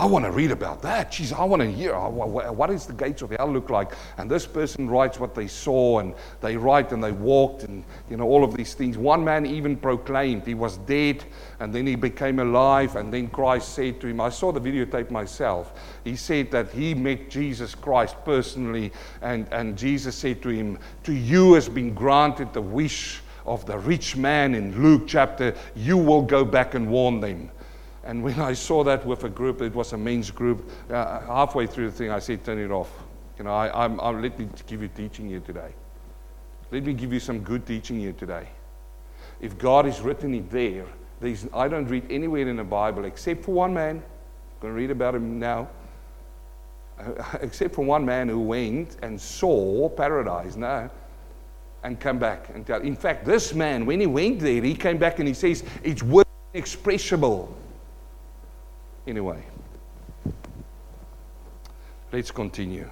I want to read about that. Jeez, I want to hear uh, what does the gates of hell look like. And this person writes what they saw, and they write and they walked, and you know all of these things. One man even proclaimed he was dead, and then he became alive, and then Christ said to him, "I saw the videotape myself." He said that he met Jesus Christ personally, and and Jesus said to him, "To you has been granted the wish." Of the rich man in Luke chapter, you will go back and warn them. And when I saw that with a group, it was a men's group, uh, halfway through the thing, I said, turn it off. You know, I, I'm, I'm, let me give you teaching here today. Let me give you some good teaching here today. If God has written it there, there's, I don't read anywhere in the Bible except for one man. I'm going to read about him now. [LAUGHS] except for one man who went and saw paradise now and come back and tell. In fact, this man, when he went there, he came back and he says, it's inexpressible. Anyway, let's continue.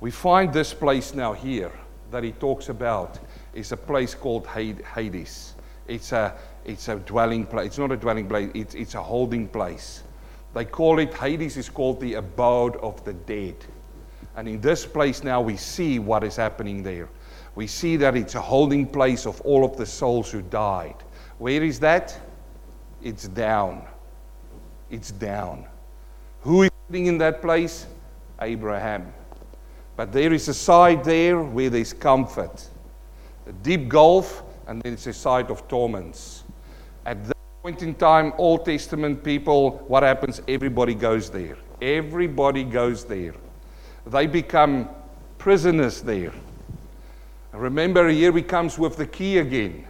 We find this place now here that he talks about is a place called Hades. It's a, it's a dwelling place. It's not a dwelling place, it's, it's a holding place. They call it, Hades is called the abode of the dead. And in this place now, we see what is happening there. We see that it's a holding place of all of the souls who died. Where is that? It's down it's down. Who is sitting in that place? Abraham. But there is a side there where there's comfort, a deep gulf, and then it's a side of torments. At that point in time, Old Testament people, what happens? Everybody goes there. Everybody goes there. They become prisoners there. Remember, here he comes with the key again.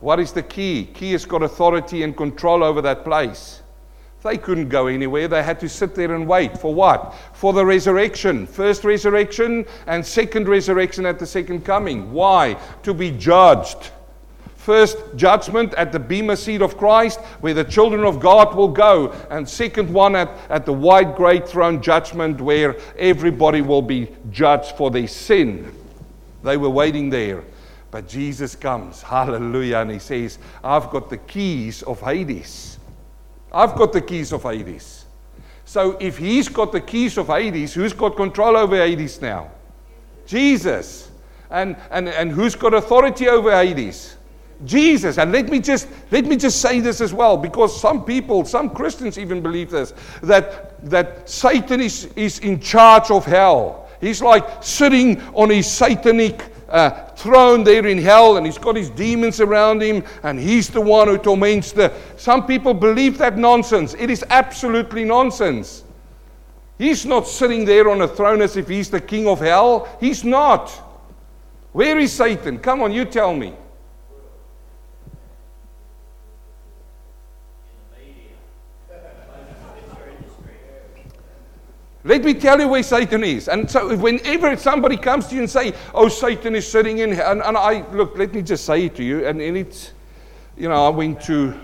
What is the key? Key has got authority and control over that place. They couldn't go anywhere. They had to sit there and wait. For what? For the resurrection. First resurrection and second resurrection at the second coming. Why? To be judged. First judgment at the Bema seat of Christ, where the children of God will go. And second one at, at the white great throne judgment, where everybody will be judged for their sin. They were waiting there. But Jesus comes, hallelujah, and he says, I've got the keys of Hades. I've got the keys of Hades. So if he's got the keys of Hades, who's got control over Hades now? Jesus. And, and, and who's got authority over Hades? Jesus. And let me just let me just say this as well, because some people, some Christians even believe this, that that Satan is, is in charge of hell. He's like sitting on his satanic uh, throne there in hell and he's got his demons around him and he's the one who torments the. Some people believe that nonsense. It is absolutely nonsense. He's not sitting there on a throne as if he's the king of hell. He's not. Where is Satan? Come on, you tell me. Let me tell you where Satan is. And so whenever somebody comes to you and say, oh, Satan is sitting in here, and, and I, look, let me just say it to you, and, and it's, you know, I went to,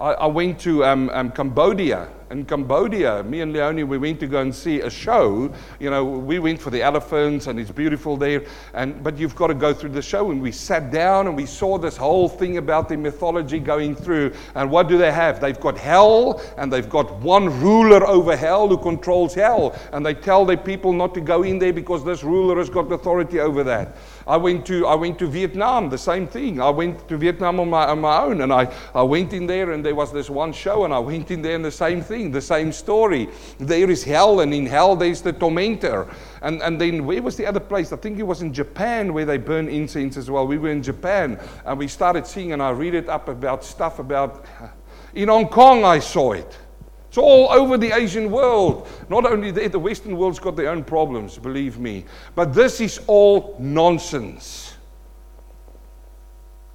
I, I went to um, um, Cambodia in Cambodia. Me and Leonie, we went to go and see a show. You know, we went for the elephants and it's beautiful there. And, but you've got to go through the show. And we sat down and we saw this whole thing about the mythology going through. And what do they have? They've got hell and they've got one ruler over hell who controls hell. And they tell their people not to go in there because this ruler has got authority over that. I went to, I went to Vietnam, the same thing. I went to Vietnam on my, on my own and I, I went in there and there was this one show and I went in there and the same thing, the same story. There is hell and in hell there's the tormentor. And, and then where was the other place? I think it was in Japan where they burn incense as well. We were in Japan and we started seeing and I read it up about stuff about, in Hong Kong I saw it. It's all over the Asian world. Not only there, the Western world's got their own problems, believe me. But this is all nonsense.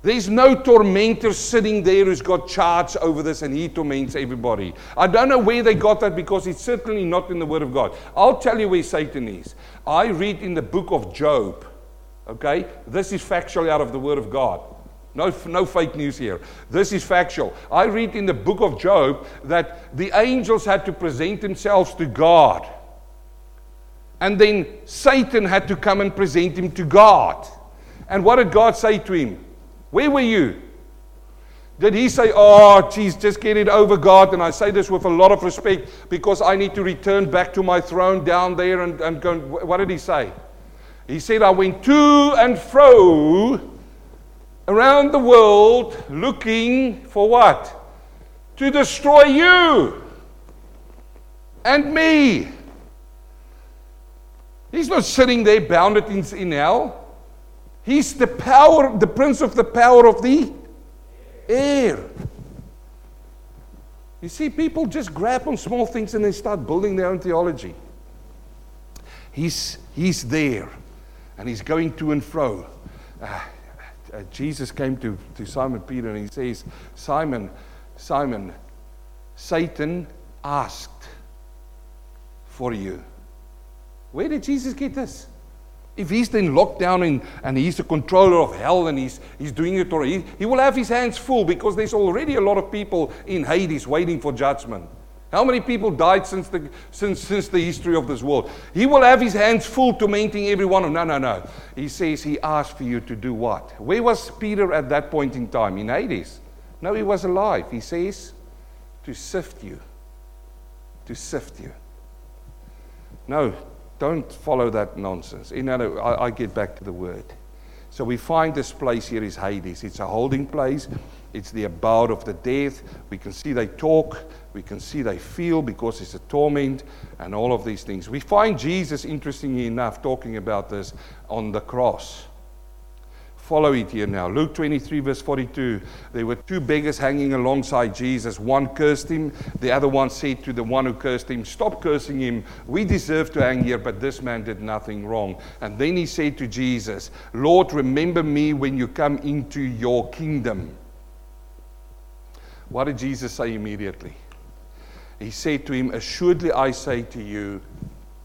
There's no tormentor sitting there who's got charge over this and he torments everybody. I don't know where they got that because it's certainly not in the Word of God. I'll tell you where Satan is. I read in the book of Job, okay? This is factually out of the Word of God. No, no fake news here. This is factual. I read in the book of Job that the angels had to present themselves to God. And then Satan had to come and present him to God. And what did God say to him? Where were you? Did he say, Oh, geez, just get it over, God? And I say this with a lot of respect because I need to return back to my throne down there and, and go. What did he say? He said, I went to and fro around the world looking for what? To destroy you and me. He's not sitting there bounded in, in hell. He's the power, the prince of the power of the air. You see, people just grab on small things and they start building their own theology. He's, he's there and he's going to and fro. Uh, uh, Jesus came to, to Simon Peter and he says, Simon, Simon, Satan asked for you. Where did Jesus get this? If he's in locked down in, and he's the controller of hell and he's, he's doing it or he, he will have his hands full because there's already a lot of people in Hades waiting for judgment. How many people died since the, since, since the history of this world? He will have his hands full to tormenting everyone. No, no, no. He says he asked for you to do what? Where was Peter at that point in time? In Hades? No, he was alive. He says to sift you. To sift you. No, don't follow that nonsense. You know, I, I get back to the word. So we find this place here is Hades. It's a holding place. It's the abode of the dead. We can see they talk. We can see they feel because it's a torment and all of these things. We find Jesus, interestingly enough, talking about this on the cross. Follow it here now. Luke 23, verse 42. There were two beggars hanging alongside Jesus. One cursed him, the other one said to the one who cursed him, Stop cursing him. We deserve to hang here, but this man did nothing wrong. And then he said to Jesus, Lord, remember me when you come into your kingdom. What did Jesus say immediately? He said to him, Assuredly I say to you,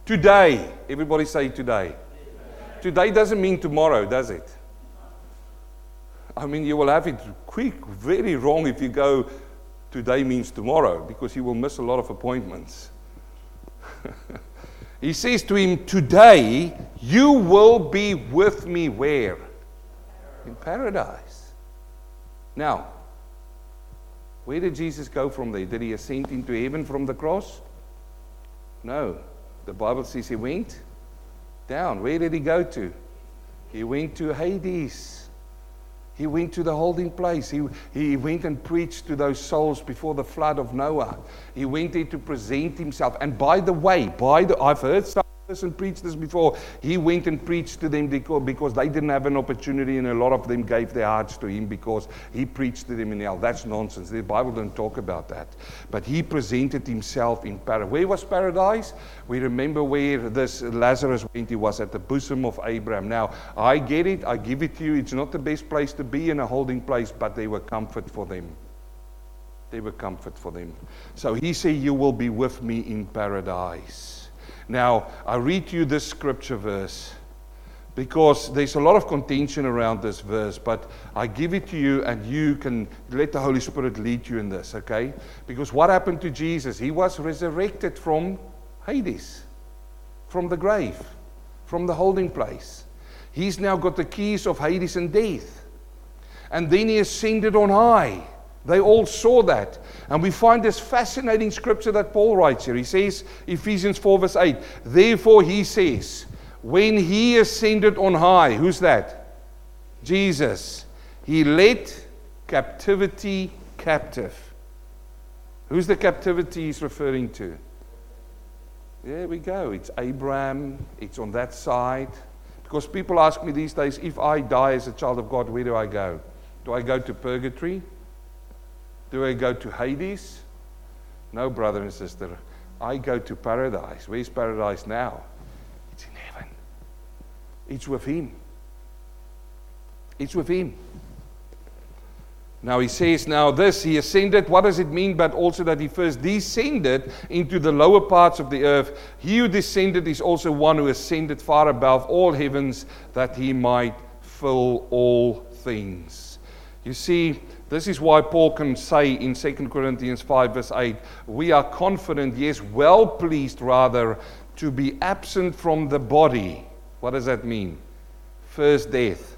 today, everybody say today. Today doesn't mean tomorrow, does it? I mean, you will have it quick, very wrong if you go, today means tomorrow, because you will miss a lot of appointments. [LAUGHS] he says to him, Today you will be with me where? In paradise. Now, where did Jesus go from there? Did he ascend into heaven from the cross? No. The Bible says he went down. Where did he go to? He went to Hades. He went to the holding place. He, he went and preached to those souls before the flood of Noah. He went there to present himself. And by the way, by the I've heard some and preached this before. He went and preached to them because they didn't have an opportunity, and a lot of them gave their hearts to him because he preached to them in hell. That's nonsense. The Bible doesn't talk about that. But he presented himself in paradise. Where was paradise? We remember where this Lazarus went. He was at the bosom of Abraham. Now, I get it. I give it to you. It's not the best place to be in a holding place, but they were comfort for them. They were comfort for them. So he said, You will be with me in paradise. Now, I read to you this scripture verse because there's a lot of contention around this verse, but I give it to you and you can let the Holy Spirit lead you in this, okay? Because what happened to Jesus? He was resurrected from Hades, from the grave, from the holding place. He's now got the keys of Hades and death. And then he ascended on high. They all saw that. And we find this fascinating scripture that Paul writes here. He says, Ephesians 4, verse 8, Therefore he says, when he ascended on high, who's that? Jesus. He led captivity captive. Who's the captivity he's referring to? There we go. It's Abraham. It's on that side. Because people ask me these days if I die as a child of God, where do I go? Do I go to purgatory? Do I go to Hades? No, brother and sister. I go to paradise. Where's paradise now? It's in heaven, it's with Him. It's with Him. Now he says, Now this, he ascended. What does it mean? But also that he first descended into the lower parts of the earth. He who descended is also one who ascended far above all heavens that he might fill all things. You see, this is why Paul can say in 2 Corinthians 5, verse 8, We are confident, yes, well pleased rather, to be absent from the body what does that mean? First death.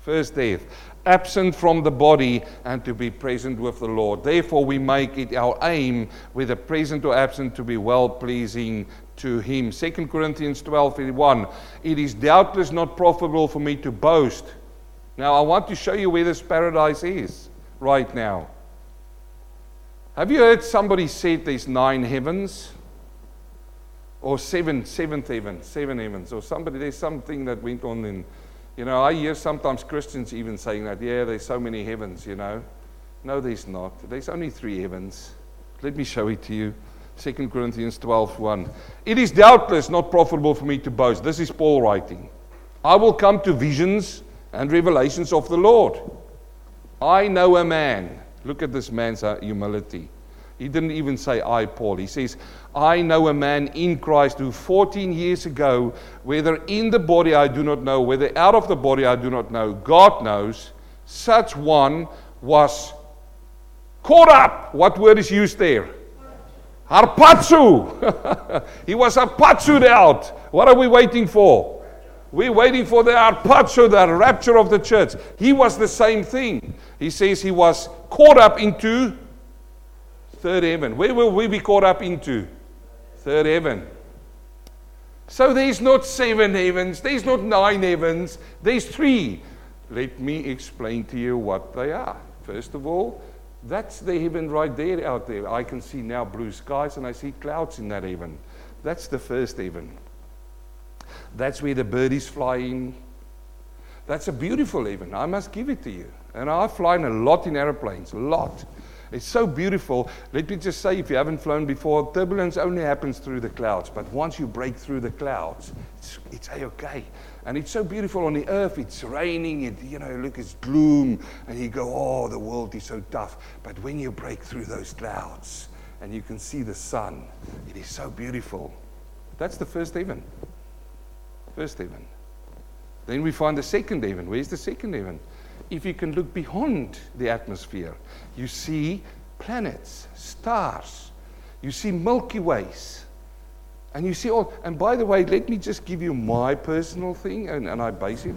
First death. Absent from the body and to be present with the Lord. Therefore, we make it our aim, whether present or absent, to be well pleasing to Him. 2 Corinthians 12 31. It is doubtless not profitable for me to boast. Now, I want to show you where this paradise is right now. Have you heard somebody say there's nine heavens? or seven, seventh heaven, seven heavens, or somebody, there's something that went on in, you know, I hear sometimes Christians even saying that, yeah, there's so many heavens, you know. No, there's not. There's only three heavens. Let me show it to you. 2 Corinthians 12 1. It is doubtless not profitable for me to boast. This is Paul writing. I will come to visions and revelations of the Lord. I know a man. Look at this man's uh, humility. He didn't even say, I, Paul. He says, I know a man in Christ who 14 years ago, whether in the body I do not know, whether out of the body I do not know, God knows, such one was caught up. What word is used there? Harpazo. [LAUGHS] he was harpatsued out. What are we waiting for? We're waiting for the harpazo, the rapture of the church. He was the same thing. He says he was caught up into Third heaven. Where will we be caught up into? Third heaven. So there's not seven heavens, there's not nine heavens, there's three. Let me explain to you what they are. First of all, that's the heaven right there out there. I can see now blue skies and I see clouds in that heaven. That's the first heaven. That's where the birdies fly in. That's a beautiful heaven. I must give it to you. And I've flown a lot in airplanes, a lot. It's so beautiful. Let me just say, if you haven't flown before, turbulence only happens through the clouds. But once you break through the clouds, it's, it's okay. And it's so beautiful on the earth. It's raining. It, you know, look, it's gloom. And you go, oh, the world is so tough. But when you break through those clouds and you can see the sun, it is so beautiful. That's the first heaven. First heaven. Then we find the second heaven. Where's the second heaven? if you can look beyond the atmosphere, you see planets, stars, you see Milky Ways. And you see all, and by the way, let me just give you my personal thing, and, and I base it.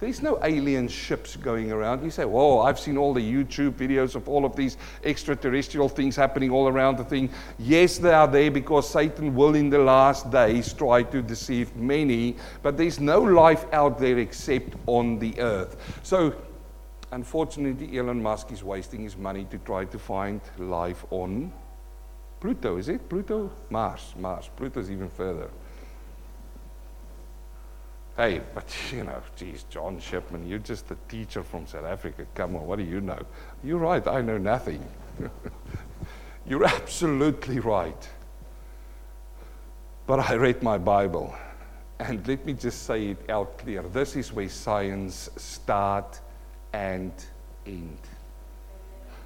There's no alien ships going around. You say, Whoa, I've seen all the YouTube videos of all of these extraterrestrial things happening all around the thing. Yes, they are there because Satan will, in the last days, try to deceive many, but there's no life out there except on the earth. So Unfortunately, Elon Musk is wasting his money to try to find life on Pluto, is it? Pluto? Mars, Mars. Pluto's even further. Hey, but you know, geez, John Shipman, you're just a teacher from South Africa. Come on, what do you know? You're right, I know nothing. [LAUGHS] you're absolutely right. But I read my Bible, and let me just say it out clear. This is where science starts and end.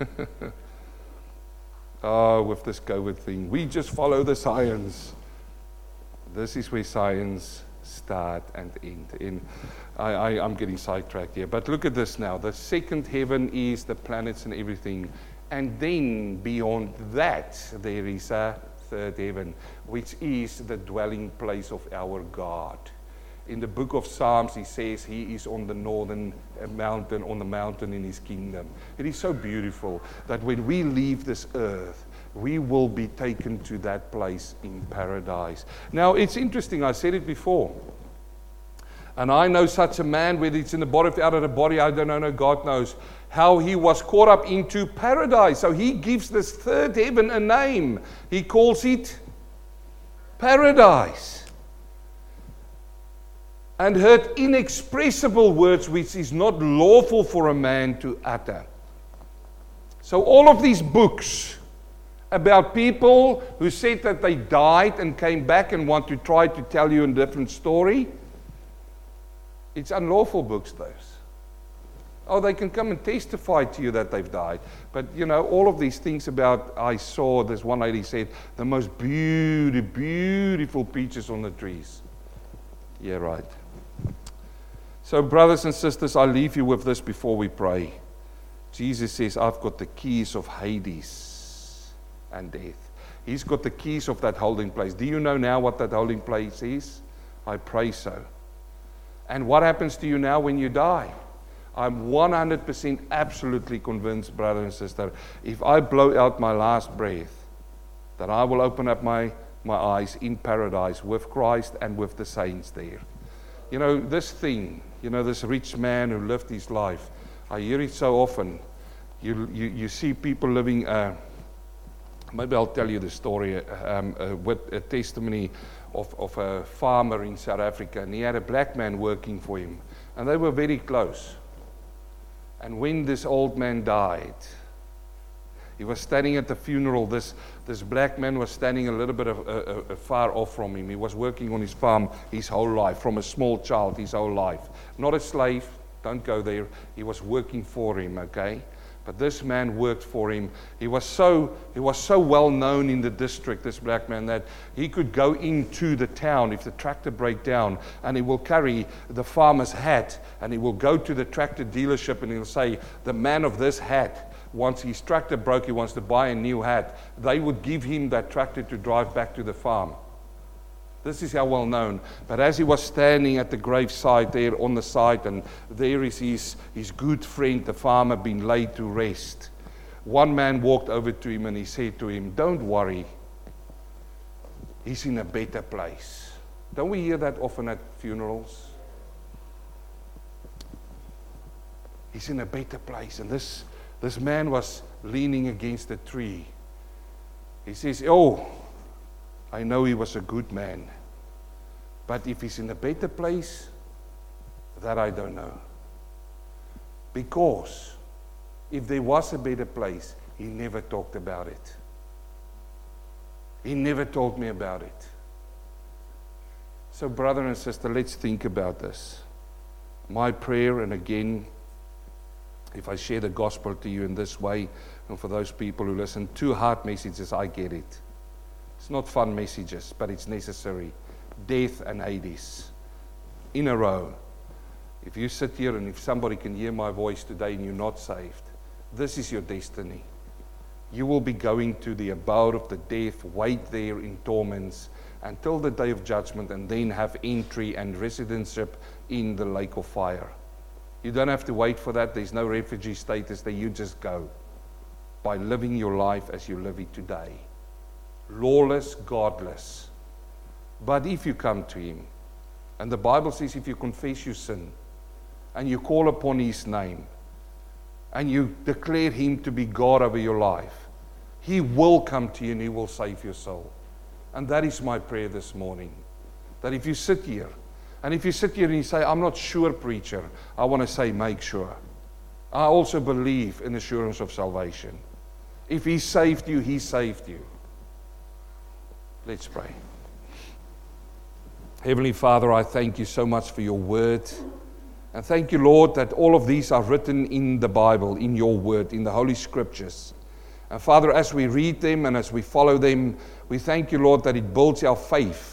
[LAUGHS] oh, with this COVID thing, we just follow the science. This is where science start and end. In, I, I, I'm getting sidetracked here. But look at this now. The second heaven is the planets and everything. And then beyond that, there is a third heaven, which is the dwelling place of our God. In the book of Psalms, he says he is on the northern uh, mountain, on the mountain in his kingdom. It is so beautiful that when we leave this earth, we will be taken to that place in paradise. Now, it's interesting, I said it before. And I know such a man, whether it's in the body or out of the body, I don't know, no, God knows, how he was caught up into paradise. So he gives this third heaven a name. He calls it paradise. And heard inexpressible words which is not lawful for a man to utter. So, all of these books about people who said that they died and came back and want to try to tell you a different story. It's unlawful books, those. Oh, they can come and testify to you that they've died. But, you know, all of these things about, I saw, this one lady said, the most beautiful, beautiful peaches on the trees. Yeah, right. So, brothers and sisters, I leave you with this before we pray. Jesus says, I've got the keys of Hades and death. He's got the keys of that holding place. Do you know now what that holding place is? I pray so. And what happens to you now when you die? I'm 100% absolutely convinced, brother and sister, if I blow out my last breath, that I will open up my, my eyes in paradise with Christ and with the saints there. You know, this thing, you know, this rich man who lived his life, I hear it so often. You, you, you see people living. Uh, Maybe I'll tell you the story um, uh, with a testimony of, of a farmer in South Africa, and he had a black man working for him, and they were very close. And when this old man died, he was standing at the funeral. This, this black man was standing a little bit of, uh, uh, far off from him. He was working on his farm his whole life, from a small child, his whole life. Not a slave, don't go there. He was working for him, okay? But this man worked for him. He was so, he was so well known in the district, this black man, that he could go into the town if the tractor break down and he will carry the farmer's hat and he will go to the tractor dealership and he'll say, The man of this hat, once his tractor broke, he wants to buy a new hat. They would give him that tractor to drive back to the farm. This is how well known. But as he was standing at the graveside there on the site, and there is his, his good friend, the farmer, being laid to rest, one man walked over to him and he said to him, Don't worry, he's in a better place. Don't we hear that often at funerals? He's in a better place. And this, this man was leaning against a tree. He says, Oh, I know he was a good man. But if he's in a better place, that I don't know. Because if there was a better place, he never talked about it. He never told me about it. So, brother and sister, let's think about this. My prayer, and again, if I share the gospel to you in this way, and for those people who listen, two hard messages, I get it. It's not fun messages, but it's necessary. Death and Hades in a row. If you sit here and if somebody can hear my voice today and you're not saved, this is your destiny. You will be going to the abode of the death, wait there in torments until the day of judgment, and then have entry and residentship in the lake of fire. You don't have to wait for that. There's no refugee status there. You just go by living your life as you live it today lawless, godless. But if you come to Him, and the Bible says if you confess your sin and you call upon His name and you declare Him to be God over your life, He will come to you and He will save your soul. And that is my prayer this morning. That if you sit here, and if you sit here and you say, I'm not sure, preacher, I want to say, make sure. I also believe in assurance of salvation. If He saved you, He saved you. Let's pray. Heavenly Father, I thank you so much for your word. And thank you, Lord, that all of these are written in the Bible, in your word, in the Holy Scriptures. And Father, as we read them and as we follow them, we thank you, Lord, that it builds our faith